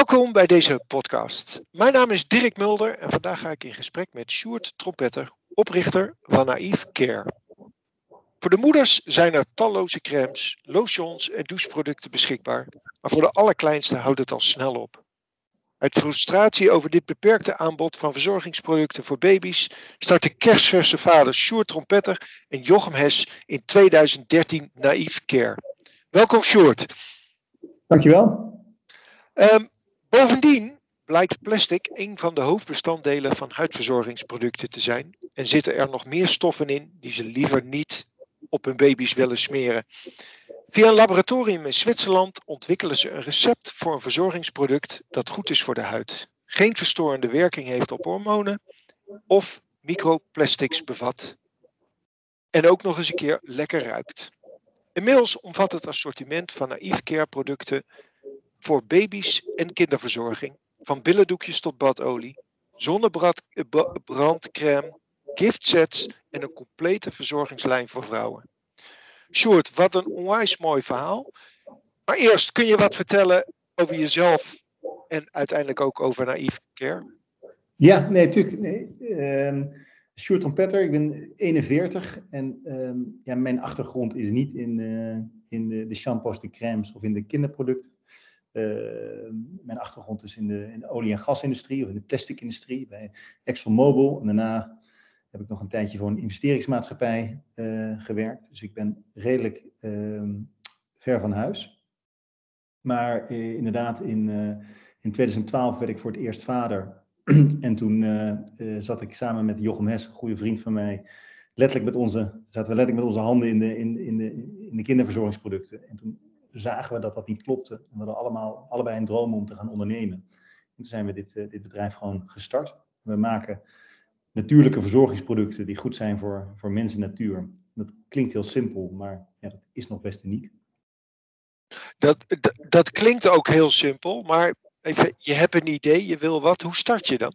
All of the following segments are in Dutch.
Welkom bij deze podcast. Mijn naam is Dirk Mulder en vandaag ga ik in gesprek met Sjoerd Trompetter, oprichter van Naïef Care. Voor de moeders zijn er talloze crèmes, lotions en doucheproducten beschikbaar, maar voor de allerkleinste houdt het al snel op. Uit frustratie over dit beperkte aanbod van verzorgingsproducten voor baby's startte kerstverse vaders Sjoerd Trompetter en Jochem Hes in 2013 Naïef Care. Welkom Sjoerd. Dankjewel. Um, bovendien blijkt plastic een van de hoofdbestanddelen van huidverzorgingsproducten te zijn en zitten er nog meer stoffen in die ze liever niet op hun baby's willen smeren. Via een laboratorium in Zwitserland ontwikkelen ze een recept voor een verzorgingsproduct dat goed is voor de huid, geen verstorende werking heeft op hormonen of microplastics bevat en ook nog eens een keer lekker ruikt. Inmiddels omvat het assortiment van Naïef Care producten voor baby's en kinderverzorging, van billendoekjes tot badolie, zonnebrandcrème, giftsets en een complete verzorgingslijn voor vrouwen. Sjoerd, wat een onwijs mooi verhaal. Maar eerst, kun je wat vertellen over jezelf en uiteindelijk ook over Naïef Care? Ja, nee, natuurlijk. Nee. Uh, Sjoerd Trompetter, ik ben 41 en uh, ja, mijn achtergrond is niet in, uh, in de, de shampoos, de crèmes of in de kinderproducten. Uh, mijn achtergrond is in de, in de olie- en gasindustrie of in de plasticindustrie bij ExxonMobil. En daarna heb ik nog een tijdje voor een investeringsmaatschappij uh, gewerkt. Dus ik ben redelijk uh, ver van huis. Maar uh, inderdaad, in, in 2012 werd ik voor het eerst vader. en toen zat ik samen met Jochem Hess, een goede vriend van mij, letterlijk met onze, zaten we letterlijk met onze handen in de, in, in de, in de kinderverzorgingsproducten. En toen zagen we dat dat niet klopte. En we hadden allemaal, allebei een droom om te gaan ondernemen. En toen zijn we dit, dit bedrijf gewoon gestart. We maken natuurlijke verzorgingsproducten die goed zijn voor, voor mens en natuur. Dat klinkt heel simpel, maar ja, dat is nog best uniek. Dat, dat, dat klinkt ook heel simpel, maar even, je hebt een idee, je wil wat. Hoe start je dan?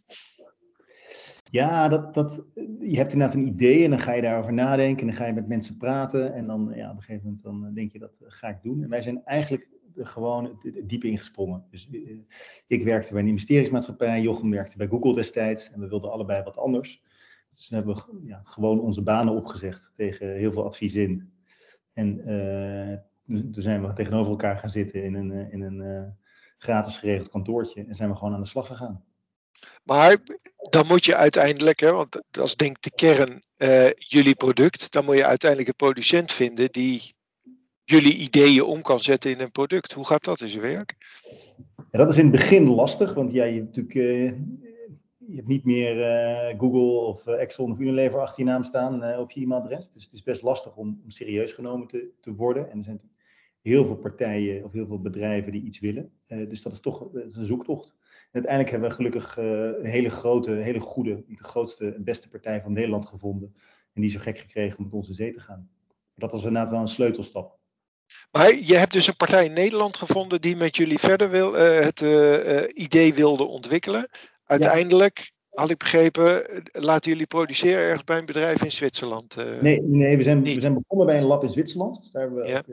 Ja, dat, dat, je hebt inderdaad een idee en dan ga je daarover nadenken en dan ga je met mensen praten en dan ja, op een gegeven moment dan denk je dat ga ik doen. En wij zijn eigenlijk gewoon diep ingesprongen. Dus ik werkte bij een investeringsmaatschappij, Jochem werkte bij Google destijds en we wilden allebei wat anders. Dus we hebben ja, gewoon onze banen opgezegd tegen heel veel advies in. En toen zijn we tegenover elkaar gaan zitten in een, in een gratis geregeld kantoortje en zijn we gewoon aan de slag gegaan. Maar dan moet je uiteindelijk, hè, want dat is denk de kern, uh, jullie product, dan moet je uiteindelijk een producent vinden die jullie ideeën om kan zetten in een product. Hoe gaat dat in zijn werk? Ja, dat is in het begin lastig, want ja, je, hebt natuurlijk, uh, je hebt niet meer uh, Google of Exxon of Unilever achter je naam staan op je e-mailadres. Dus het is best lastig om, om serieus genomen te, te, worden. En er zijn heel veel partijen of heel veel bedrijven die iets willen. dus dat is toch een zoektocht. Uiteindelijk hebben we gelukkig een hele grote, hele goede, de grootste en beste partij van Nederland gevonden. En die is zo gek gekregen om met ons in zee te gaan. Dat was inderdaad wel een sleutelstap. Maar je hebt dus een partij in Nederland gevonden die met jullie verder wil, uh, het uh, idee wilde ontwikkelen. Uiteindelijk, ja. had ik begrepen, laten jullie produceren ergens bij een bedrijf in Zwitserland? nee, nee we, zijn, we zijn begonnen bij een lab in Zwitserland. Dus daar hebben we ja.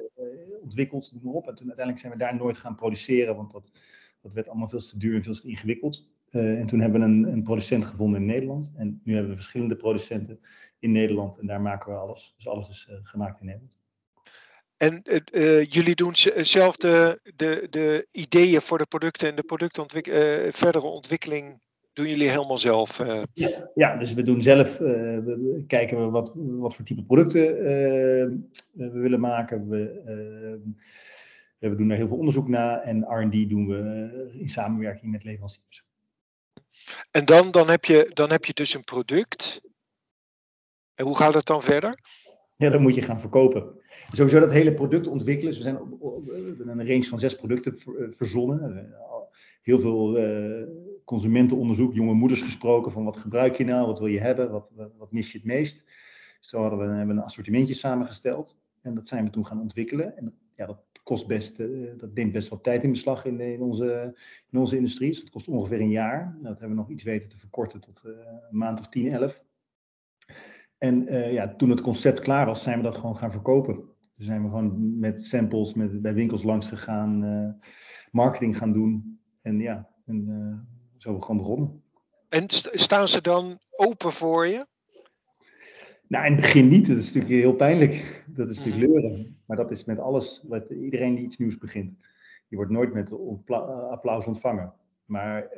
ontwikkeld, noem maar op. En toen uiteindelijk zijn we daar nooit gaan produceren, want dat, dat werd allemaal veel te duur en veel te ingewikkeld. en toen hebben we een, een producent gevonden in Nederland. En nu hebben we verschillende producenten in Nederland en daar maken we alles. Dus alles is gemaakt in Nederland. En uh, jullie doen zelf de, de, de, ideeën voor de producten en de productontwik verdere ontwikkeling doen jullie helemaal zelf? Uh. Ja, ja, dus we doen zelf, we kijken we wat, wat voor type producten we willen maken. We, we doen er heel veel onderzoek naar en R&D doen we in samenwerking met leveranciers. En dan, dan, heb je, dan heb je dus een product. En hoe gaat het dan verder? Ja, dan moet je gaan verkopen. Sowieso dat hele product ontwikkelen. Dus we zijn op, op, op een range van zes producten verzonnen. Heel veel uh, consumentenonderzoek, jonge moeders gesproken van wat gebruik je nou, wat wil je hebben, wat, wat, mis je het meest. Zo hadden we, hebben we een assortimentje samengesteld en dat zijn we toen gaan ontwikkelen. En ja, dat kost best, uh, dat neemt best wat tijd in beslag in, in, onze, in onze industrie. Dus dat kost ongeveer een jaar. Dat hebben we nog iets weten te verkorten tot uh, een maand of 10, 11. En uh, ja, toen het concept klaar was, zijn we dat gewoon gaan verkopen. Dus zijn we gewoon met samples met, bij winkels langs gegaan, marketing gaan doen. En ja, en, zo gewoon begonnen. En staan ze dan open voor je? Nou, in het begin niet. Dat is natuurlijk heel pijnlijk. Dat is natuurlijk mhm. leuren. Maar dat is met alles, wat iedereen die iets nieuws begint. Je wordt nooit met applaus ontvangen. Maar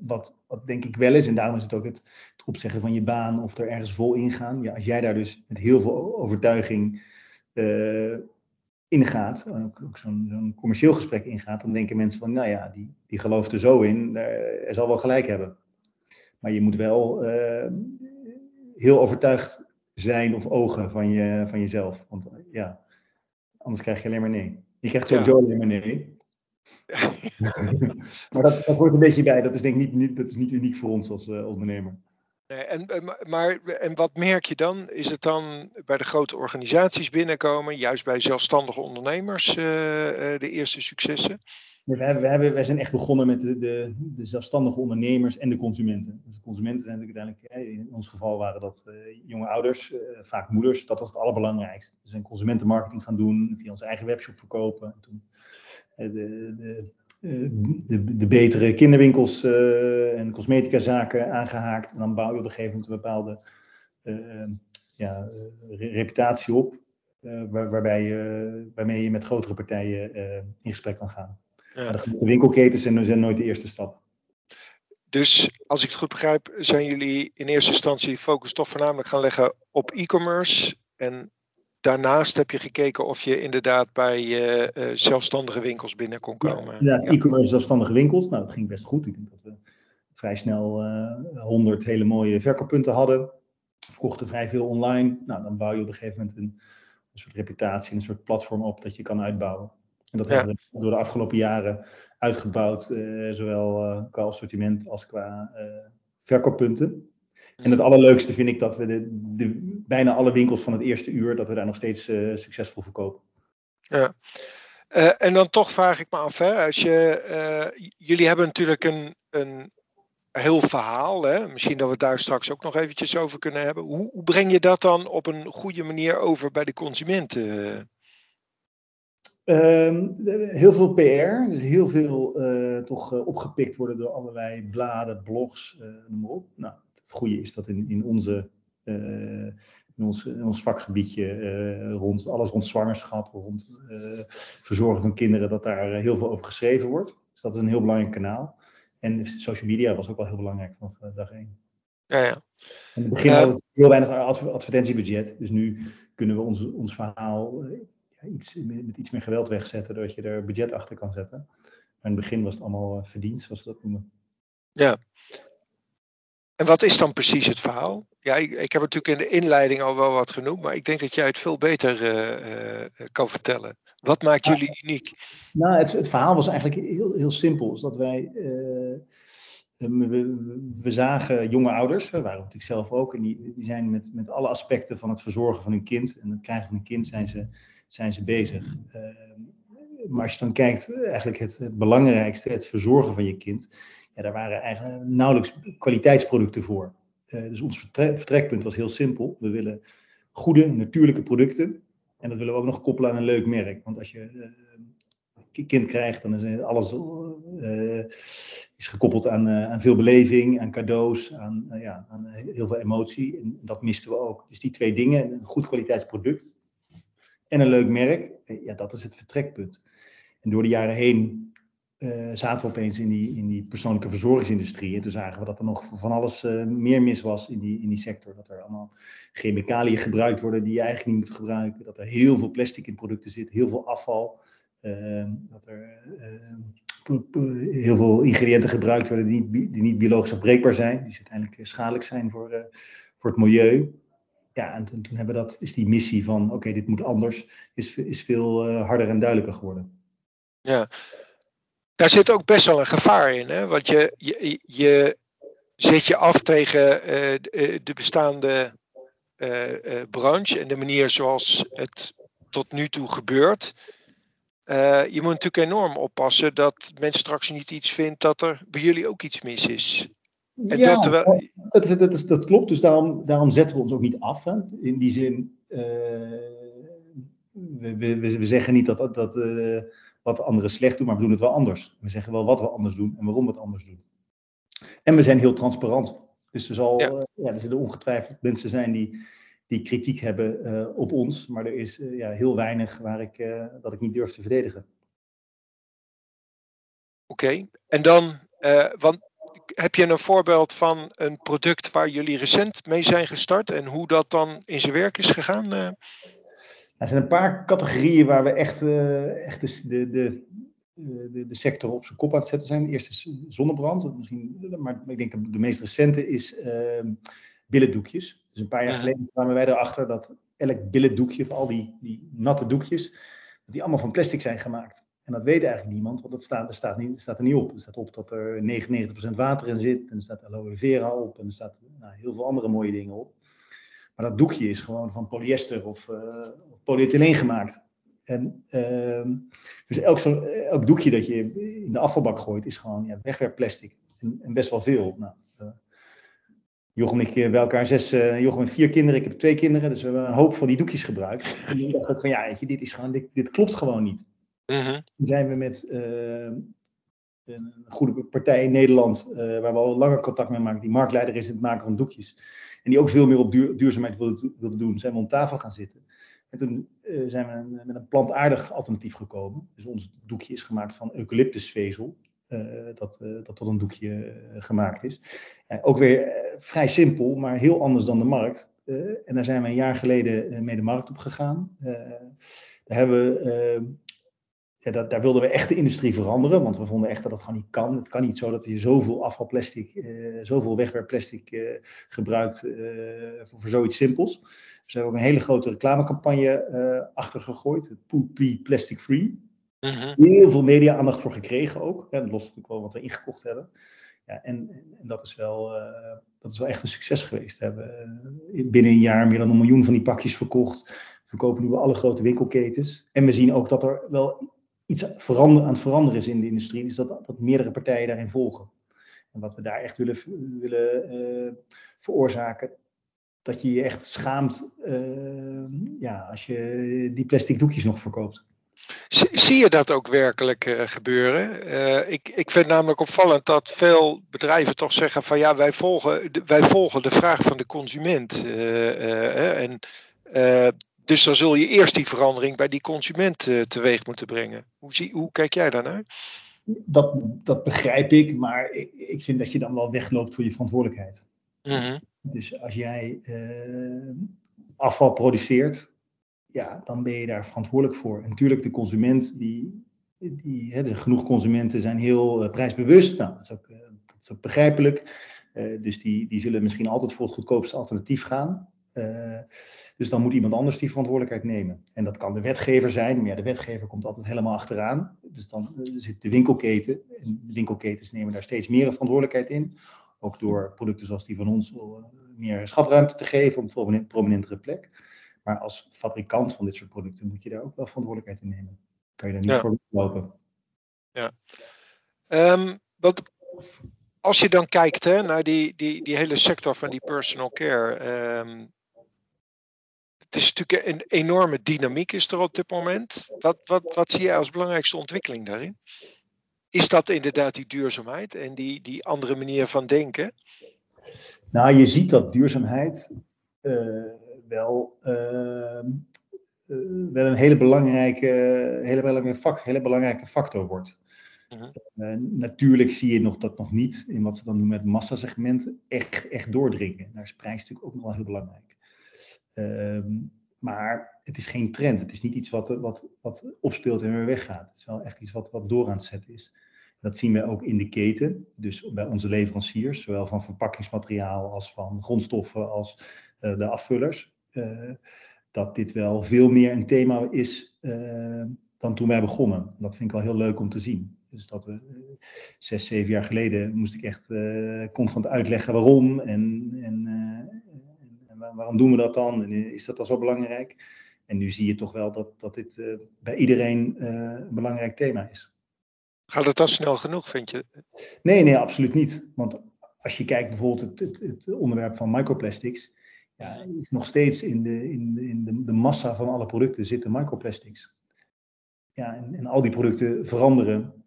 wat, wat denk ik wel is, en daarom is het ook het, het opzeggen van je baan of er ergens vol ingaan. Ja, als jij daar dus met heel veel overtuiging uh, ingaat, ook, ook zo'n commercieel gesprek ingaat, dan denken mensen van, nou ja, die, die gelooft er zo in, uh, er zal wel gelijk hebben. Maar je moet wel uh, heel overtuigd zijn of ogen van, je, van jezelf. Want ja, anders krijg je alleen maar nee. Je krijgt sowieso alleen maar nee. maar dat, dat hoort een beetje bij. Dat is denk ik niet, niet, dat is niet uniek voor ons als uh, ondernemer. Nee, en, maar, en wat merk je dan? Is het dan bij de grote organisaties binnenkomen, juist bij zelfstandige ondernemers, uh, de eerste successen? We hebben, we zijn echt begonnen met de, de, de, zelfstandige ondernemers en de consumenten. Dus de consumenten zijn natuurlijk uiteindelijk, in ons geval waren dat uh, jonge ouders, vaak moeders. Dat was het allerbelangrijkste. We zijn consumentenmarketing gaan doen, via onze eigen webshop verkopen. En toen de, de, de, de, betere kinderwinkels en cosmetica-zaken aangehaakt. En dan bouw je op een gegeven moment een bepaalde ja, reputatie op, waar, waarbij je, waarmee je met grotere partijen in gesprek kan gaan. Ja. De winkelketens zijn, zijn nooit de eerste stap. Dus als ik het goed begrijp, zijn jullie in eerste instantie focus toch voornamelijk gaan leggen op e-commerce en daarnaast heb je gekeken of je inderdaad bij uh, zelfstandige winkels binnen kon komen. Ja, ja. e-commerce zelfstandige winkels. Nou, dat ging best goed. Ik denk dat we vrij snel uh, eh, 100 hele mooie verkooppunten hadden. Verkochten vrij veel online. Nou, dan bouw je op een gegeven moment een, een soort reputatie, een soort platform op dat je kan uitbouwen. En dat hebben we door de afgelopen jaren uitgebouwd, zowel qua assortiment als qua verkooppunten. En het allerleukste vind ik dat we de, de, bijna alle winkels van het eerste uur, dat we daar nog steeds succesvol verkopen. Ja. En dan toch vraag ik me af, hè, als je, jullie hebben natuurlijk een, een heel verhaal, hè? misschien dat we het daar straks ook nog eventjes over kunnen hebben. Hoe, hoe breng je dat dan op een goede manier over bij de consumenten? Um, heel veel PR, dus heel veel uh, toch uh, opgepikt worden door allerlei bladen, blogs, uh, noem maar op. Nou, het goede is dat in, in onze in ons, in ons vakgebiedje rond alles rond zwangerschap, rond verzorgen van kinderen, dat daar heel veel over geschreven wordt. Dus dat is een heel belangrijk kanaal. En social media was ook wel heel belangrijk vanaf dag één. Ja, ja. In het begin hadden we heel weinig advertentiebudget. Dus nu kunnen we ons, ons verhaal iets, met, iets meer geweld wegzetten, doordat je er budget achter kan zetten. Maar in het begin was het allemaal verdiend, zoals we dat noemen. Ja, en wat is dan precies het verhaal? Ja, ik, ik, heb natuurlijk in de inleiding al wel wat genoemd, maar ik denk dat jij het veel beter uh, uh, kan vertellen. Wat maakt jullie uniek? Nou, het, het, verhaal was eigenlijk heel, heel simpel. Is dat wij, uh, we, we, zagen jonge ouders, we waren natuurlijk zelf ook, en die, die zijn met, met alle aspecten van het verzorgen van hun kind en het krijgen van een kind zijn ze, zijn ze bezig. maar als je dan kijkt, eigenlijk het, belangrijkste, het verzorgen van je kind, ja, daar waren eigenlijk nauwelijks kwaliteitsproducten voor. Uh, dus ons vertrekpunt was heel simpel. We willen goede, natuurlijke producten. En dat willen we ook nog koppelen aan een leuk merk. Want als je uh, kind krijgt, dan is alles is gekoppeld aan, aan veel beleving, aan cadeaus, aan, ja, aan heel veel emotie. En dat misten we ook. Dus die twee dingen, een goed kwaliteitsproduct en een leuk merk, ja, dat is het vertrekpunt. En door de jaren heen uh, zaten we opeens in die, in die persoonlijke verzorgingsindustrie. En toen zagen we dat er nog van alles uh, meer mis was in die, in die sector. Dat er allemaal chemicaliën gebruikt worden die je eigenlijk niet moet gebruiken. Dat er heel veel plastic in producten zit, heel veel afval. Uh, dat er heel veel ingrediënten gebruikt worden die niet, die niet biologisch afbreekbaar zijn. Die uiteindelijk schadelijk zijn voor, voor het milieu. Ja, en toen, hebben dat, is die missie van oké, dit moet anders, is, is veel harder en duidelijker geworden. Ja, daar zit ook best wel een gevaar in. Hè? Want je, je, je zet je af tegen uh, de bestaande branche en de manier zoals het tot nu toe gebeurt. je moet natuurlijk enorm oppassen dat men straks niet iets vindt dat er bij jullie ook iets mis is. En ja, dat, wel... dat, dat, dat, klopt. Dus daarom, daarom zetten we ons ook niet af. Hè? In die zin, we, we, we, zeggen niet dat, dat, wat anderen slecht doen, maar we doen het wel anders. We zeggen wel wat we anders doen en waarom we het anders doen. En we zijn heel transparant. Dus er, zal, ja. ja er zullen ongetwijfeld mensen zijn die, die kritiek hebben op ons, maar er is ja, heel weinig waar ik, dat ik niet durf te verdedigen. Oké, okay. en dan, want heb je een voorbeeld van een product waar jullie recent mee zijn gestart en hoe dat dan in zijn werk is gegaan? Er zijn een paar categorieën waar we echt, echt de, de, de, de, sector op zijn kop aan het zetten zijn. Eerst is zonnebrand, misschien, maar ik denk de meest recente is uh, billendoekjes. Dus een paar jaar geleden kwamen wij erachter dat elk billendoekje, van al die, die natte doekjes, dat die allemaal van plastic zijn gemaakt. En dat weet eigenlijk niemand, want dat staat, er staat, niet, staat er niet op. Er staat op dat er 99% water in zit, en er staat aloe vera op, en er staat nou, heel veel andere mooie dingen op. Maar dat doekje is gewoon van polyester of, uh, gemaakt. En, uh, dus elk, elk doekje dat je in de afvalbak gooit, is gewoon ja, wegwerpplastic. En, en best wel veel. Nou, uh, Jochem en ik bij elkaar zes, uh, Jochem met vier kinderen, ik heb twee kinderen, dus we hebben een hoop van die doekjes gebruikt. En toen dacht ik van ja, dit, is gewoon, dit klopt gewoon niet. Toen zijn we met een goede partij in Nederland, waar we al langer contact mee maken, die marktleider is in het maken van doekjes. En die ook veel meer op duur, duurzaamheid wilde, doen, zijn we om tafel gaan zitten. En toen uh, zijn we met een plantaardig alternatief gekomen. Dus ons doekje is gemaakt van eucalyptusvezel. Dat, dat tot een doekje gemaakt is. ook weer vrij simpel, maar heel anders dan de markt. en daar zijn we een jaar geleden mee de markt op gegaan. daar hebben ja, dat, daar wilden we echt de industrie veranderen, want we vonden echt dat het gewoon niet kan. Het kan niet zo dat je zoveel afvalplastic, uh, zoveel wegwerpplastic uh, gebruikt uh, voor, voor, zoiets simpels. Dus we hebben ook een hele grote reclamecampagne achter gegooid, Poopy Plastic Free. -huh. Heel veel media-aandacht voor gekregen ook. Dat lost natuurlijk wel wat we ingekocht hebben. Ja, en, en dat, is wel, dat is wel echt een succes geweest. We hebben binnen een jaar meer dan een miljoen van die pakjes verkocht. We verkopen nu bij alle grote winkelketens. En we zien ook dat er wel iets aan het veranderen is in de industrie, is dat, dat meerdere partijen daarin volgen. En wat we daar echt willen, willen uh, veroorzaken, dat je je echt schaamt uh, ja, als je die plastic doekjes nog verkoopt. Zie je dat ook werkelijk uh, gebeuren? Ik, ik vind namelijk opvallend dat veel bedrijven toch zeggen van ja, wij volgen, wij volgen de vraag van de consument. En dus dan zul je eerst die verandering bij die consument uh, teweeg moeten brengen. Hoe, zie, hoe kijk jij daarnaar? Dat, dat begrijp ik, maar ik, ik vind dat je dan wel wegloopt voor je verantwoordelijkheid. -huh. Dus als jij uh, afval produceert, ja, dan ben je daar verantwoordelijk voor. En natuurlijk, de consument, die, die, hè, genoeg consumenten zijn heel uh, prijsbewust. Nou, dat is ook, dat is ook begrijpelijk. dus die, die zullen misschien altijd voor het goedkoopste alternatief gaan. Dus dan moet iemand anders die verantwoordelijkheid nemen. En dat kan de wetgever zijn, maar ja, de wetgever komt altijd helemaal achteraan. Dus dan uh, zit de winkelketen. En de winkelketens nemen daar steeds meer verantwoordelijkheid in. Ook door producten zoals die van ons uh, meer schapruimte te geven op een prominentere plek. Maar als fabrikant van dit soort producten moet je daar ook wel verantwoordelijkheid in nemen. Kan je daar niet ja. voor lopen. Ja. Um, wat, als je dan kijkt hè, naar die, die, die hele sector van die personal care. Um, het is natuurlijk een enorme dynamiek is er op dit moment. Wat, wat, wat zie jij als belangrijkste ontwikkeling daarin? Is dat inderdaad die duurzaamheid en die, die andere manier van denken? Nou, je ziet dat duurzaamheid uh, wel, uh, uh, wel een hele belangrijke, hele, belangrijke fak, hele belangrijke factor wordt. -huh. natuurlijk zie je nog dat nog niet in wat ze dan noemen het massasegment echt, echt doordringen. Daar is prijs natuurlijk ook nog wel heel belangrijk. Um, maar het is geen trend. Het is niet iets wat, wat, wat opspeelt en weer weggaat. Het is wel echt iets wat, wat door aan het zetten is. Dat zien we ook in de keten. Dus bij onze leveranciers, zowel van verpakkingsmateriaal als van grondstoffen als uh, de afvullers. Uh, dat dit wel veel meer een thema is uh, dan toen wij begonnen. Dat vind ik wel heel leuk om te zien. Dus dat we zes, zeven jaar geleden moest ik echt constant uitleggen waarom en, en waarom doen we dat dan? En is dat dan zo belangrijk? En nu zie je toch wel dat, dat dit uh, bij iedereen uh, een belangrijk thema is. Gaat het dan snel genoeg, vind je? Nee, nee, absoluut niet. Want als je kijkt bijvoorbeeld het, het, het onderwerp van microplastics, ja, is nog steeds in, de, in, de, in de, de massa van alle producten zitten microplastics. ja, en, en al die producten veranderen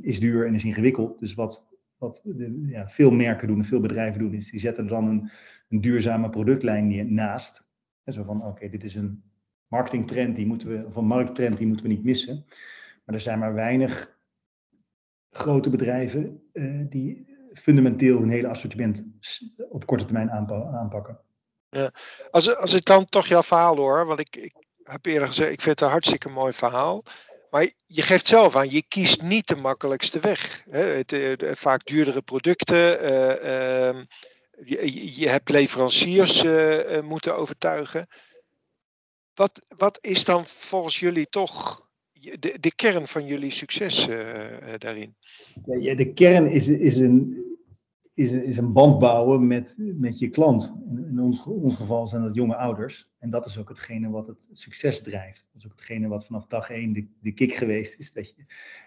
is duur en is ingewikkeld. Dus wat, wat ja, veel merken doen en veel bedrijven doen, is die zetten dan een, een duurzame productlijn naast. En zo van, oké, dit is een marketingtrend, die moeten we, of een markttrend, die moeten we niet missen. Maar er zijn maar weinig grote bedrijven uh, die fundamenteel hun hele assortiment op korte termijn aanpakken. Ja. Als, als ik dan toch jouw verhaal hoor, want ik, ik heb eerder gezegd, ik vind het een hartstikke mooi verhaal. Maar je geeft zelf aan, je kiest niet de makkelijkste weg. Hè? Het, het, vaak duurdere producten. Uh, uh, je, je, hebt leveranciers uh, moeten overtuigen. Wat, wat is dan volgens jullie toch de, de kern van jullie succes daarin? Ja, de kern is, is een is, is een band bouwen met, met je klant. In ons, ons, geval zijn dat jonge ouders. En dat is ook hetgene wat het succes drijft. Dat is ook hetgene wat vanaf dag één de, de kick geweest is. Dat je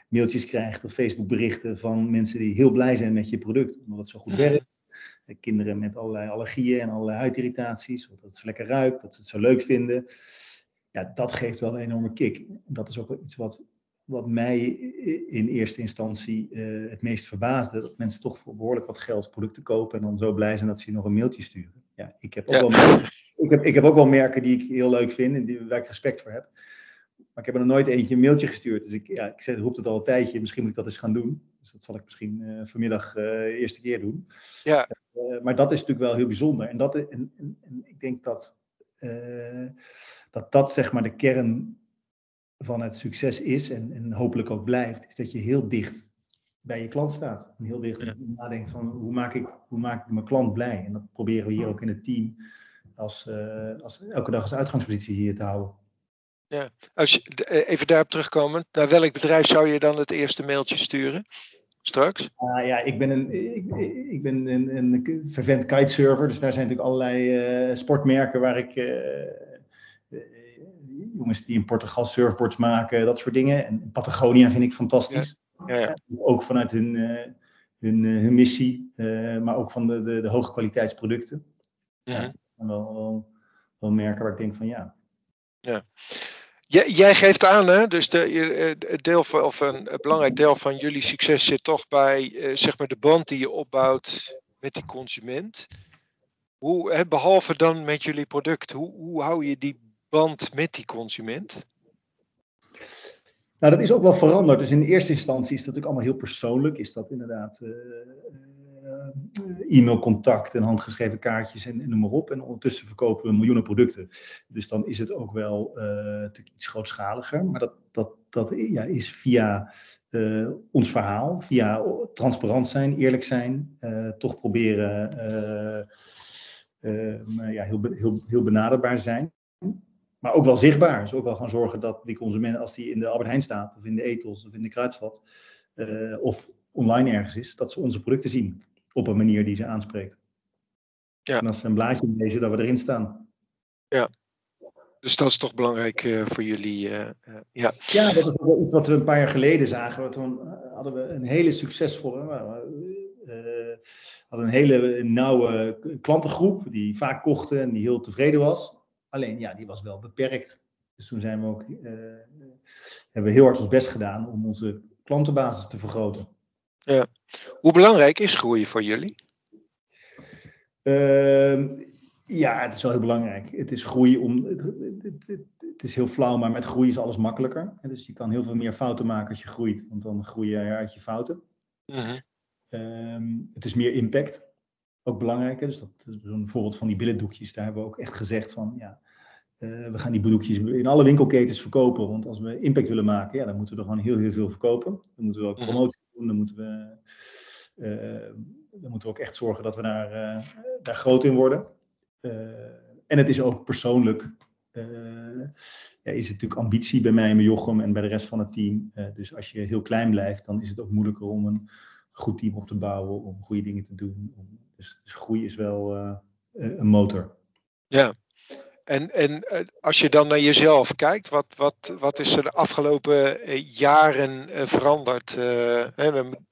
mailtjes krijgt of Facebook berichten van mensen die heel blij zijn met je product. Omdat het zo goed werkt. Kinderen met allerlei allergieën en allerlei huidirritaties. Of dat het zo lekker ruikt, dat ze het zo leuk vinden. Ja, dat geeft wel een enorme kick. Dat is ook iets wat wat mij in eerste instantie uh, het meest verbaasde, dat mensen toch voor behoorlijk wat geld producten kopen en dan zo blij zijn dat ze je nog een mailtje sturen. Ja, ik heb ook, ja. Wel, ik heb, ik heb ook wel merken die ik heel leuk vind en die, waar ik respect voor heb. Maar ik heb er nog nooit eentje een mailtje gestuurd. Dus ik, ja, ik roep het al een tijdje, misschien moet ik dat eens gaan doen. Dus dat zal ik misschien uh, vanmiddag uh, de eerste keer doen. Ja. maar dat is natuurlijk wel heel bijzonder. En, dat, en, en, en ik denk dat, dat dat zeg maar de kern van het succes is en, en, hopelijk ook blijft, is dat je heel dicht bij je klant staat. En heel dicht nadenkt van hoe maak, ik, hoe maak ik mijn klant blij? En dat proberen we hier ook in het team als, uh, als elke dag als uitgangspositie hier te houden. Ja, als je, eh, even daarop terugkomen, naar welk bedrijf zou je dan het eerste mailtje sturen? Straks? Uh, ja, ik ben een, ik, ik ben een, een vervent kitesurfer, dus daar zijn natuurlijk allerlei uh, sportmerken waar ik jongens die in Portugal surfboards maken, dat soort dingen. En Patagonia vind ik fantastisch. Ja. Ja, ook vanuit hun, uh, hun, uh, hun missie, uh, maar ook van de, de, de hoge kwaliteitsproducten. Ja. Dat zijn wel, wel, wel merken waar ik denk van ja. Ja. Jij, geeft aan, hè? dus de, deel van, of een, belangrijk deel van jullie succes zit toch bij zeg maar de band die je opbouwt met die consument. Hoe, hè, behalve dan met jullie product, hoe, hoe hou je die band met die consument? Nou, dat is ook wel veranderd. Dus in eerste instantie is dat natuurlijk allemaal heel persoonlijk. Is dat inderdaad uh, e-mailcontact en handgeschreven kaartjes en, en noem maar op. En ondertussen verkopen we miljoenen producten. Dus dan is het ook wel uh, natuurlijk iets grootschaliger. Maar dat, dat, dat ja, is via ons verhaal, via transparant zijn, eerlijk zijn, toch proberen ja, heel, heel, heel benaderbaar zijn maar ook wel zichtbaar. Dus ook wel gaan zorgen dat die consument, als die in de Albert Heijn staat, of in de Ethos, of in de Kruidvat, uh, of online ergens is, dat ze onze producten zien op een manier die ze aanspreekt. Ja. En als ze een blaadje lezen, dat we erin staan. Ja, dus dat is toch belangrijk uh, voor jullie. Uh, ja. ja, dat is wel iets wat we een paar jaar geleden zagen. Toen hadden we een hele succesvolle, hadden een hele nauwe klantengroep die vaak kochten en die heel tevreden was. Alleen ja, die was wel beperkt. Dus toen zijn we ook, uh, hebben we heel hard ons best gedaan om onze klantenbasis te vergroten. Ja. Hoe belangrijk is groeien voor jullie? Uh, ja, het is wel heel belangrijk. Het is groeien om. Het, het, het, het, is heel flauw, maar met groeien is alles makkelijker. Dus je kan heel veel meer fouten maken als je groeit, want dan groei je uit je fouten. Uh -huh. um, het is meer impact ook belangrijk. Dus dat een voorbeeld van die billetdoekjes. Daar hebben we ook echt gezegd van ja, uh, we gaan die doekjes in alle winkelketens verkopen. Want als we impact willen maken, ja, dan moeten we er gewoon heel, heel veel verkopen. Dan moeten we ook mhm. promotie doen. Dan moeten we, uh, dan moeten we ook echt zorgen dat we daar, uh, daar groot in worden. en het is ook persoonlijk. ja, is het natuurlijk ambitie bij mij en bij Jochem en bij de rest van het team. dus als je heel klein blijft, dan is het ook moeilijker om een goed team op te bouwen, om goede dingen te doen. Dus, dus groei is wel uh, een motor. Ja, en, en eh, als je dan naar jezelf kijkt, wat, wat, wat is er de afgelopen eh, jaren veranderd?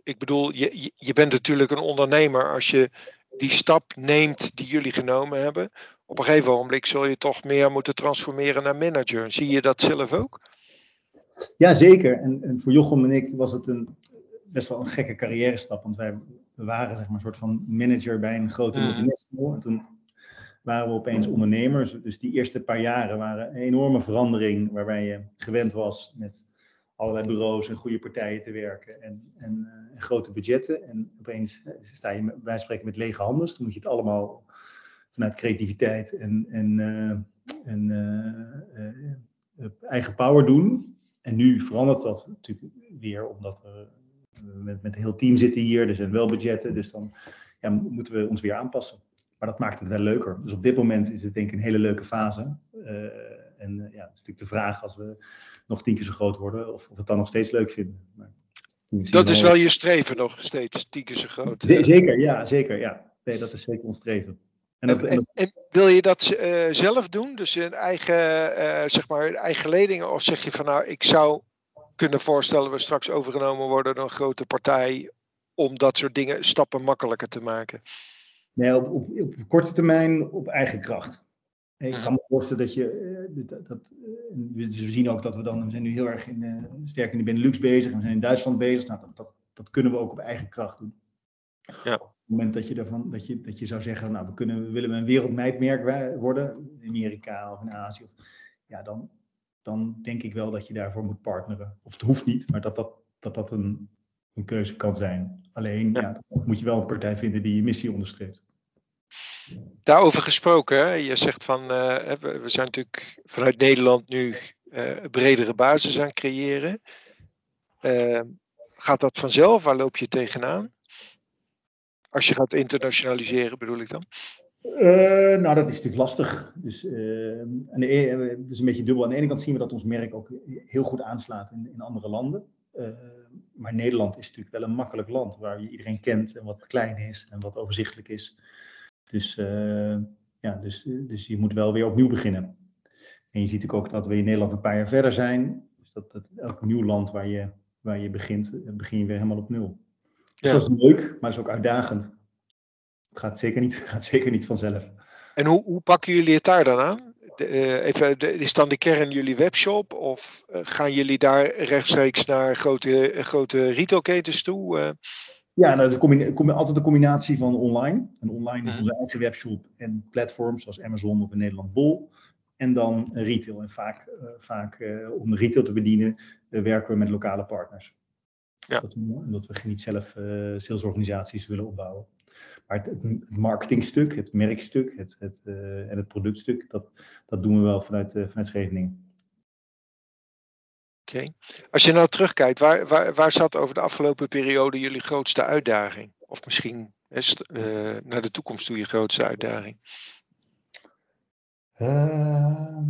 ik bedoel, je, je bent natuurlijk een ondernemer als je die stap neemt die jullie genomen hebben. Op een gegeven moment zul je toch meer moeten transformeren naar manager. Zie je dat zelf ook? Ja, zeker. En, en, voor Jochem en ik was het een, best wel een gekke carrière stap. Want wij waren zeg maar, een soort van manager bij een grote multinational. En toen waren we opeens ondernemers. Dus die eerste paar jaren waren een enorme verandering. Waarbij je gewend was met allerlei bureaus en goede partijen te werken. En, en, uh, grote budgetten. En opeens eh, sta je bij spreken met lege handen. Dus dan moet je het allemaal vanuit creativiteit en, en, uh, en eigen power doen. En nu verandert dat natuurlijk weer, omdat we met, met een heel team zitten hier, er zijn wel budgetten, dus dan ja, moeten we ons weer aanpassen. Maar dat maakt het wel leuker. Dus op dit moment is het denk ik een hele leuke fase. Uh, en uh, ja, het is natuurlijk de vraag als we nog tien keer zo groot worden, of, of we het dan nog steeds leuk vinden. Maar, dat is wel je streven nog steeds, tien keer zo groot. zeker, ja, zeker, ja. Nee, dat is zeker ons streven. En, dat, en, en, wil je dat uh, zelf doen? Dus in eigen, zeg maar, eigen leningen? Of zeg je van nou, ik zou kunnen voorstellen we straks overgenomen worden door een grote partij om dat soort dingen stappen makkelijker te maken? Nee, op, op, op korte termijn op eigen kracht. Ik kan me voorstellen dat je. Eh, dat, dat, eh, dus we zien ook dat we dan. We zijn nu heel erg in, uh, sterk in de Benelux bezig. En we zijn in Duitsland bezig. Nou, dat, dat, dat kunnen we ook op eigen kracht doen. Ja. Op het moment dat je, ervan, dat je, dat je zou zeggen. Nou, we, kunnen, we willen een wereldmeidmerk worden. In Amerika of in Azië. Of, ja, dan, dan denk ik wel dat je daarvoor moet partneren. Of het hoeft niet, maar dat dat, dat, dat een, een keuze kan zijn. Alleen ja. dan moet je wel een partij vinden die je missie onderstreept. Daarover gesproken, je zegt van uh, we zijn natuurlijk vanuit Nederland nu uh, een bredere basis aan creëren. Uh, gaat dat vanzelf? Waar loop je tegenaan? Als je gaat internationaliseren bedoel ik dan? Uh, nou, dat is natuurlijk lastig. Dus uh, aan de, e-, het is een beetje dubbel. Aan de ene kant zien we dat ons merk ook heel goed aanslaat in, in andere landen. Uh, maar Nederland is natuurlijk wel een makkelijk land waar je iedereen kent en wat klein is en wat overzichtelijk is. Dus, ja, dus, dus je moet wel weer opnieuw beginnen. En je ziet natuurlijk ook dat we in Nederland een paar jaar verder zijn. Dus dat, dat elk nieuw land waar je, waar je begint, begin je weer helemaal op nul. Dus ja. dat is leuk, maar dat is ook uitdagend gaat zeker niet, gaat zeker niet vanzelf. En hoe, hoe pakken jullie het daar dan aan? De, uh, even, de, is dan de kern jullie webshop? Of uh, gaan jullie daar rechtstreeks naar grote, grote retailketens toe? Ja, nou, het is altijd een combinatie van online. En online is onze eigen webshop en platforms zoals Amazon of in Nederland Bol. En dan retail. En vaak, vaak om retail te bedienen werken we met lokale partners. Ja. Dat, omdat we niet zelf salesorganisaties willen opbouwen. Maar het, het, marketingstuk, het merkstuk het, het, uh, en het productstuk, dat, dat doen we wel vanuit, uh, vanuit Scheveningen. Oké. Okay. Als je nou terugkijkt, waar, waar, waar zat over de afgelopen periode jullie grootste uitdaging? Of misschien is, uh, naar de toekomst toe je grootste uitdaging? Ehm,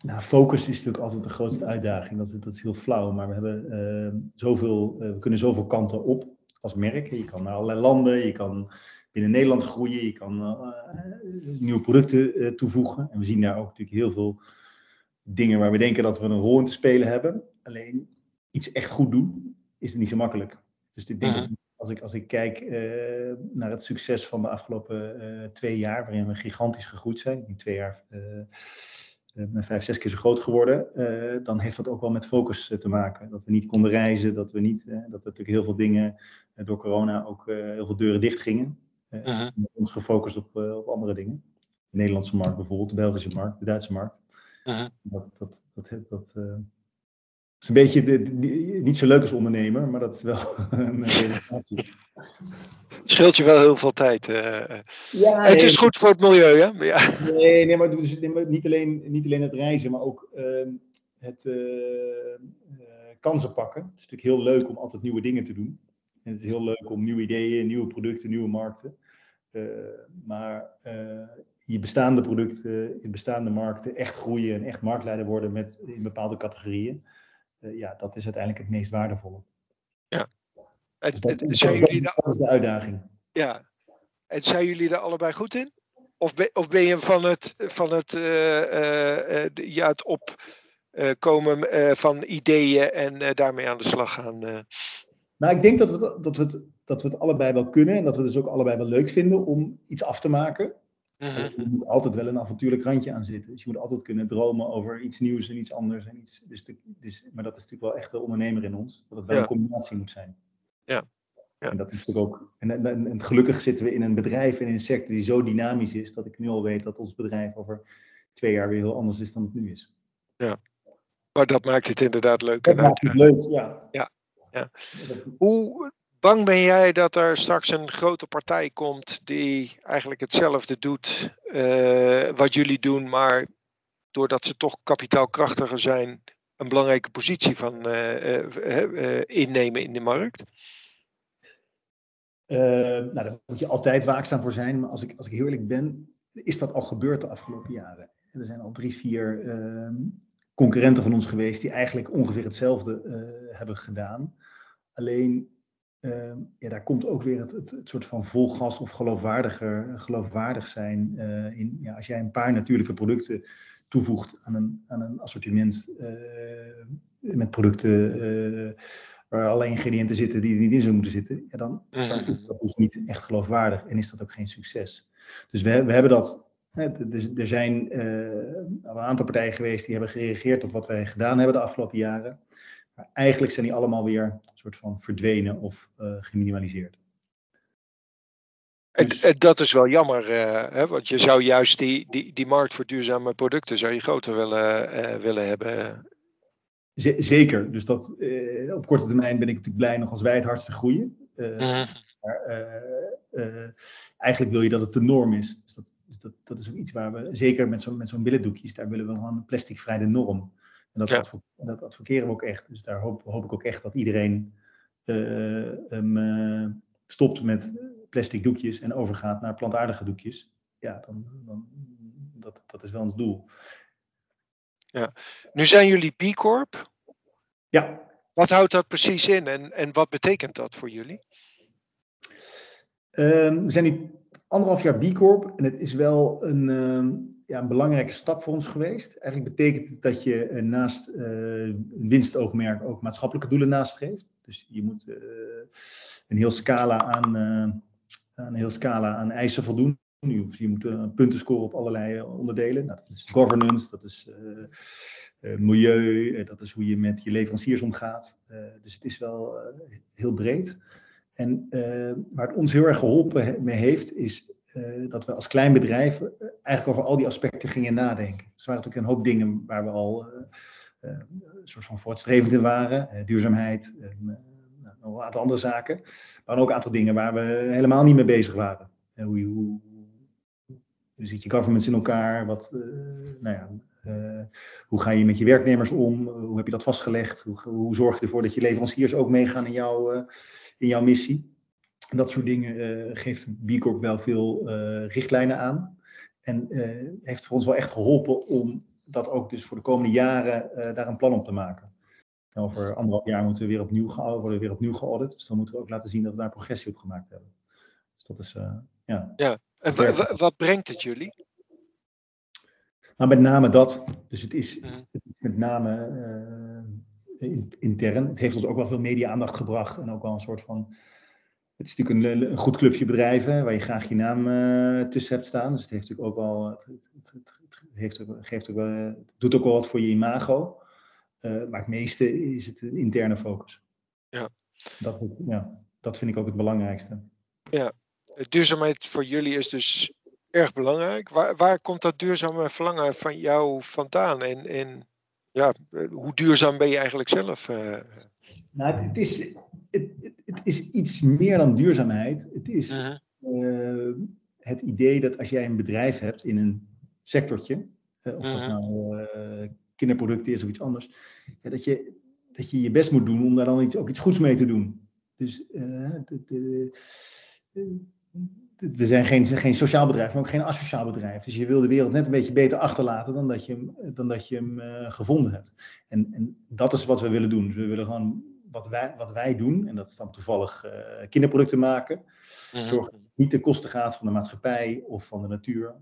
nou, focus is natuurlijk altijd de grootste uitdaging. Dat is, dat is heel flauw, maar we, hebben, ehm, zoveel, we kunnen zoveel kanten op als merk. Je kan naar allerlei landen, je kan binnen Nederland groeien, je kan uh, nieuwe producten uh, toevoegen. En we zien daar ook natuurlijk heel veel dingen waar we denken dat we een rol in te spelen hebben. Alleen iets echt goed doen is niet zo makkelijk. Dus ik denk, uh-huh. als, ik, als ik kijk uh, naar het succes van de afgelopen twee jaar, waarin we gigantisch gegroeid zijn, in twee jaar vijf, zes keer zo groot geworden, uh, dan heeft dat ook wel met focus te maken. Dat we niet konden reizen, dat we niet, uh, dat er natuurlijk heel veel dingen door corona ook heel veel deuren dicht gingen. -huh. ons gefocust op, op andere dingen. De Nederlandse markt bijvoorbeeld, de Belgische markt, de Duitse markt. -huh. Dat, dat, dat, dat is een beetje de, de, niet zo leuk als ondernemer, maar dat is wel een realisatie. Het scheelt je wel heel veel tijd. Uh, ja, het is goed voor het milieu, hè? Ja. Nee, nee, maar dus, niet, alleen, niet alleen het reizen, maar ook uh, het uh, kansen pakken. Het is natuurlijk heel leuk om altijd nieuwe dingen te doen. En het is heel leuk om nieuwe ideeën, nieuwe producten, nieuwe markten. maar je bestaande producten in bestaande markten echt groeien en echt marktleider worden met, in bepaalde categorieën. ja, dat is uiteindelijk het meest waardevolle. Dus dat, zijn jullie dat is de uitdaging. Ja. En zijn jullie er allebei goed in? Of ben, of ben je van het, van het, uh, uh, ja, het opkomen van ideeën en daarmee aan de slag gaan? Nou, ik denk dat we, dat, we het, dat we het allebei wel kunnen en dat we het dus ook allebei wel leuk vinden om iets af te maken. Mhm. Er moet altijd wel een avontuurlijk randje aan zitten. Dus je moet altijd kunnen dromen over iets nieuws en iets anders. En iets, dus, dus maar dat is natuurlijk wel echt de ondernemer in ons. Dat het wel een combinatie moet zijn. Ja. ja. En dat is natuurlijk ook. En, en, gelukkig zitten we in een bedrijf en in een sector die zo dynamisch is. dat ik nu al weet dat ons bedrijf over twee jaar weer heel anders is dan het nu is. Ja. Maar dat maakt het inderdaad leuk. Dat maakt het leuk, ja. ja. ja. Hoe bang ben jij dat er straks een grote partij komt die eigenlijk hetzelfde doet uh, wat jullie doen, maar doordat ze toch kapitaalkrachtiger zijn, een belangrijke positie van uh, uh, innemen in de markt? nou, daar moet je altijd waakzaam voor zijn. Maar als ik, als ik heel eerlijk ben, is dat al gebeurd de afgelopen jaren. er zijn al drie, vier ehm, concurrenten van ons geweest die eigenlijk ongeveer hetzelfde hebben gedaan. Alleen Ehm, ja, daar komt ook weer het, het, soort van volgas of geloofwaardiger, geloofwaardig zijn in. Ja, als jij een paar natuurlijke producten toevoegt aan een, aan een assortiment uh, met producten uh, waar alle ingrediënten zitten die er niet in zouden moeten zitten, ja, dan, dan, is dat dus niet echt geloofwaardig en is dat ook geen succes. Dus we, we hebben dat. Hè, er zijn een aantal partijen geweest die hebben gereageerd op wat wij gedaan hebben de afgelopen jaren. Maar eigenlijk zijn die allemaal weer een soort van verdwenen of uh, geminimaliseerd. En, dus- dat is wel jammer, uh, hè? want je zou juist die, die, die markt voor duurzame producten zou je groter willen, uh, willen hebben. zeker, dus dat, op korte termijn ben ik natuurlijk blij nog als wij het hardste groeien. Mhm. Maar eigenlijk wil je dat het de norm is. Dus dat, dus dat, dat is ook iets waar we, zeker met zo'n met zo'n billendoekjes, daar willen we gewoon een plasticvrij de norm. En dat, dat, advoceren we ook echt. Dus daar hoop, hoop ik ook echt dat iedereen uh, stopt met plastic doekjes en overgaat naar plantaardige doekjes. Ja, dan, dan, dat, dat is wel ons doel. Ja. Nu zijn jullie B Corp. Ja. Wat houdt dat precies in en, en wat betekent dat voor jullie? Ehm, we zijn nu anderhalf jaar B Corp en het is wel een, ehm, ja, een belangrijke stap voor ons geweest. Eigenlijk betekent het dat je uh, naast uh, een winstoogmerk ook maatschappelijke doelen nastreeft. Dus je moet uh, een heel scala aan, een heel scala aan eisen voldoen. Je moet een punten scoren op allerlei onderdelen. Nou, dat is governance, dat is milieu, dat is hoe je met je leveranciers omgaat. dus het is wel heel breed. En waar het ons heel erg geholpen mee heeft, is dat we als klein bedrijf eigenlijk over al die aspecten gingen nadenken. Dus er waren natuurlijk een hoop dingen waar we al een soort van voortstrevend in waren. duurzaamheid, nog een aantal andere zaken. Maar ook een aantal dingen waar we helemaal niet mee bezig waren. hoe, hoe, hoe zit je governments in elkaar? Wat, nou ja, hoe ga je met je werknemers om? hoe heb je dat vastgelegd? Hoe, hoe zorg je ervoor dat je leveranciers ook meegaan in, jou, in jouw missie? dat soort dingen geeft B Corp wel veel richtlijnen aan. En heeft voor ons wel echt geholpen om dat ook dus voor de komende jaren daar een plan op te maken. Over anderhalf jaar moeten we weer opnieuw worden we weer opnieuw geaudit. Dus dan moeten we ook laten zien dat we daar progressie op gemaakt hebben. Dus dat is, ja. Ja, en wat brengt het jullie? Nou, met name dat. Dus het is, mhm. het is met name intern. Het heeft ons ook wel veel media-aandacht gebracht. En ook wel een soort van het is natuurlijk een, een, goed clubje bedrijven waar je graag je naam uh, tussen hebt staan. Dus het heeft natuurlijk ook wel, het, het, het, het heeft ook, geeft ook wel, doet ook wel wat voor je imago. Uh, maar het meeste is het een interne focus. Ja. Dat, ja, dat vind ik ook het belangrijkste. Ja, duurzaamheid voor jullie is dus erg belangrijk. Waar, waar komt dat duurzame verlangen van jou vandaan? En, en ja, hoe duurzaam ben je eigenlijk zelf? Uh? Nou, het, is, het, het, is iets meer dan duurzaamheid. Het is uh, het idee dat als jij een bedrijf hebt in een sectortje, uh, of dat uh-huh. nou kinderproducten is of iets anders, ja, dat, je, dat je je best moet doen om daar dan iets, ook iets goeds mee te doen. Dus de, de, we zijn geen, geen sociaal bedrijf, maar ook geen asociaal bedrijf. Dus je wil de wereld net een beetje beter achterlaten dan dat je hem, dan dat je hem gevonden hebt. En, en dat is wat we willen doen. Dus we willen gewoon wat wij, wat wij doen, en dat is dan toevallig uh, kinderproducten maken, mm zorg dat het niet ten koste gaat van de maatschappij of van de natuur.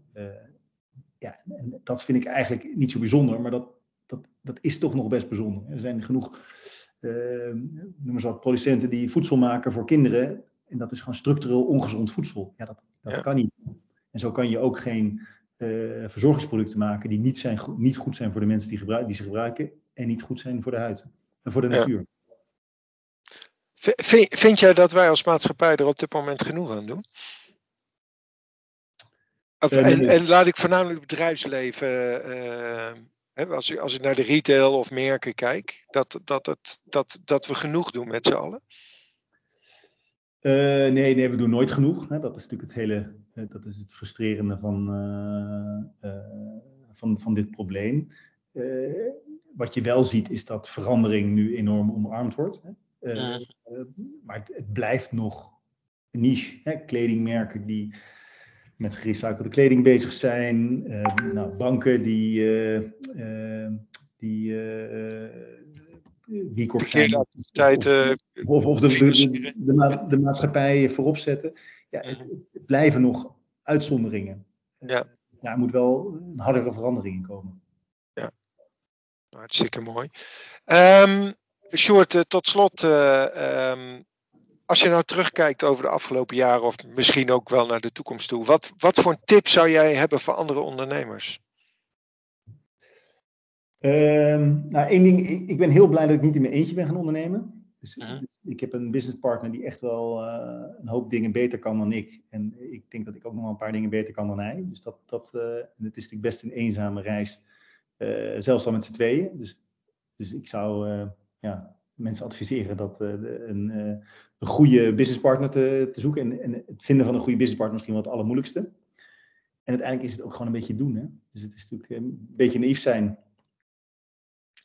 Ja, en dat vind ik eigenlijk niet zo bijzonder, maar dat, dat, dat is toch nog best bijzonder. Er zijn genoeg, uh, noem eens wat, producenten die voedsel maken voor kinderen. En dat is gewoon structureel ongezond voedsel. Ja, dat, dat kan niet. En zo kan je ook geen verzorgingsproducten maken die niet, zijn, niet goed zijn voor de mensen die, gebruik, die ze gebruiken en niet goed zijn voor de huid en voor de natuur. Vind, vind jij dat wij als maatschappij er op dit moment genoeg aan doen? en, en, laat ik voornamelijk het bedrijfsleven, uh, als, ik, als ik naar de retail of merken kijk, dat, dat, het, dat, dat we genoeg doen met z'n allen? Uh, nee, nee, we doen nooit genoeg. Hè. Dat is natuurlijk het hele, dat is het frustrerende van, van, van dit probleem. wat je wel ziet is dat verandering nu enorm omarmd wordt. Hè. maar het, het, blijft nog een niche. Hè. Kledingmerken die met gerecyclede kleding bezig zijn. Uh, nou, banken die, uh, die wie zijn. Of, of, de, de, de, de, maatschappij voorop zetten. Ja, het, het blijven nog uitzonderingen. Ja. ja, er moet wel een hardere verandering in komen. Ja, hartstikke mooi. Um, Short, tot slot. Um, als je nou terugkijkt over de afgelopen jaren of misschien ook wel naar de toekomst toe, wat, wat voor een tip zou jij hebben voor andere ondernemers? Um, nou, één ding, ik, ik, ben heel blij dat ik niet in mijn eentje ben gaan ondernemen. Dus, dus ik heb een businesspartner die echt wel uh, een hoop dingen beter kan dan ik. En ik denk dat ik ook nog wel een paar dingen beter kan dan hij. Dus dat, dat uh, het is natuurlijk best een eenzame reis, uh, zelfs al met z'n tweeën. Dus, dus ik zou ja, mensen adviseren dat een, een goede businesspartner te, te zoeken. En, en, het vinden van een goede businesspartner misschien wel het allermoeilijkste. En uiteindelijk is het ook gewoon een beetje doen. Hè? Dus het is natuurlijk een beetje naïef zijn.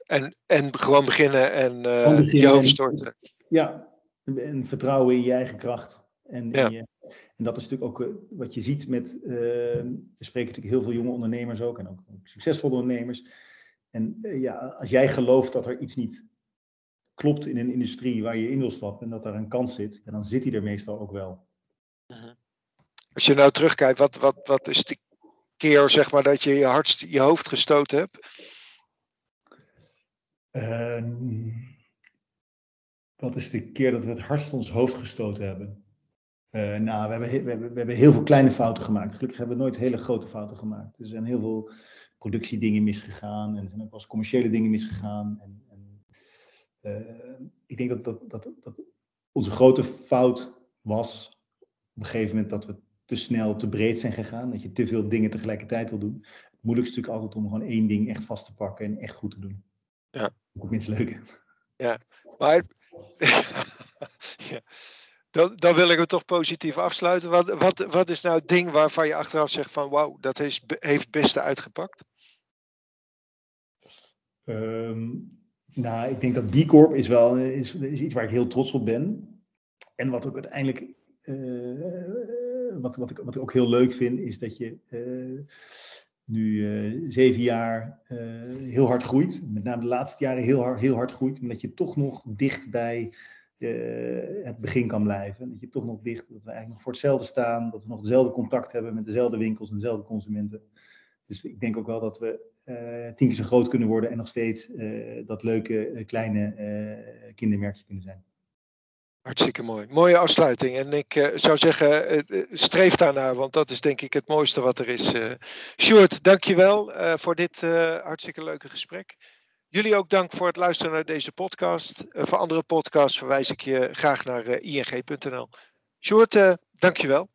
En, en gewoon beginnen en uh, je hoofd storten. ja, en vertrouwen in je eigen kracht. En, ja. je, en dat is natuurlijk ook wat je ziet met, we spreken natuurlijk heel veel jonge ondernemers ook en ook succesvolle ondernemers. En ja, als jij gelooft dat er iets niet klopt in een industrie waar je in wil stappen en dat daar een kans zit, dan zit hij er meestal ook wel. Mhm. Als je nou terugkijkt, wat, wat, wat is de keer zeg maar, dat je je, je hoofd gestoten hebt? Uh, wat is de keer dat we het hardst ons hoofd gestoten hebben? Uh, nou, we hebben, we, hebben, we hebben heel veel kleine fouten gemaakt. Gelukkig hebben we nooit hele grote fouten gemaakt. Er zijn heel veel productiedingen misgegaan en er zijn ook wel eens commerciële dingen misgegaan. En, ik denk dat, dat, dat, dat onze grote fout was op een gegeven moment dat we te snel, te breed zijn gegaan. Dat je te veel dingen tegelijkertijd wil doen. Het moeilijkste is natuurlijk altijd om gewoon één ding echt vast te pakken en echt goed te doen. Ja. Ook minst leuk. Ja, maar ja. Dan, dan wil ik het toch positief afsluiten. Wat, wat, wat is nou het ding waarvan je achteraf zegt van wauw, dat heeft, heeft het beste uitgepakt? Um, nou, ik denk dat B Corp is wel is, is iets waar ik heel trots op ben. En wat ook uiteindelijk, uh, wat, wat, ik, wat ik ook heel leuk vind, is dat je uh, nu uh, zeven jaar heel hard groeit. Met name de laatste jaren heel hard, heel hard groeit. Maar dat je toch nog dicht bij het begin kan blijven. Dat je toch nog dicht, dat we eigenlijk nog voor hetzelfde staan. Dat we nog hetzelfde contact hebben met dezelfde winkels en dezelfde consumenten. Dus ik denk ook wel dat we tien keer zo groot kunnen worden en nog steeds uh, dat leuke uh, kleine kindermerkje kunnen zijn. Hartstikke mooi. Mooie afsluiting. En ik zou zeggen, streef daarnaar, want dat is denk ik het mooiste wat er is. Sjoerd, dankjewel voor dit hartstikke leuke gesprek. Jullie ook dank voor het luisteren naar deze podcast. voor andere podcasts verwijs ik je graag naar ing.nl. Sjoerd, dankjewel.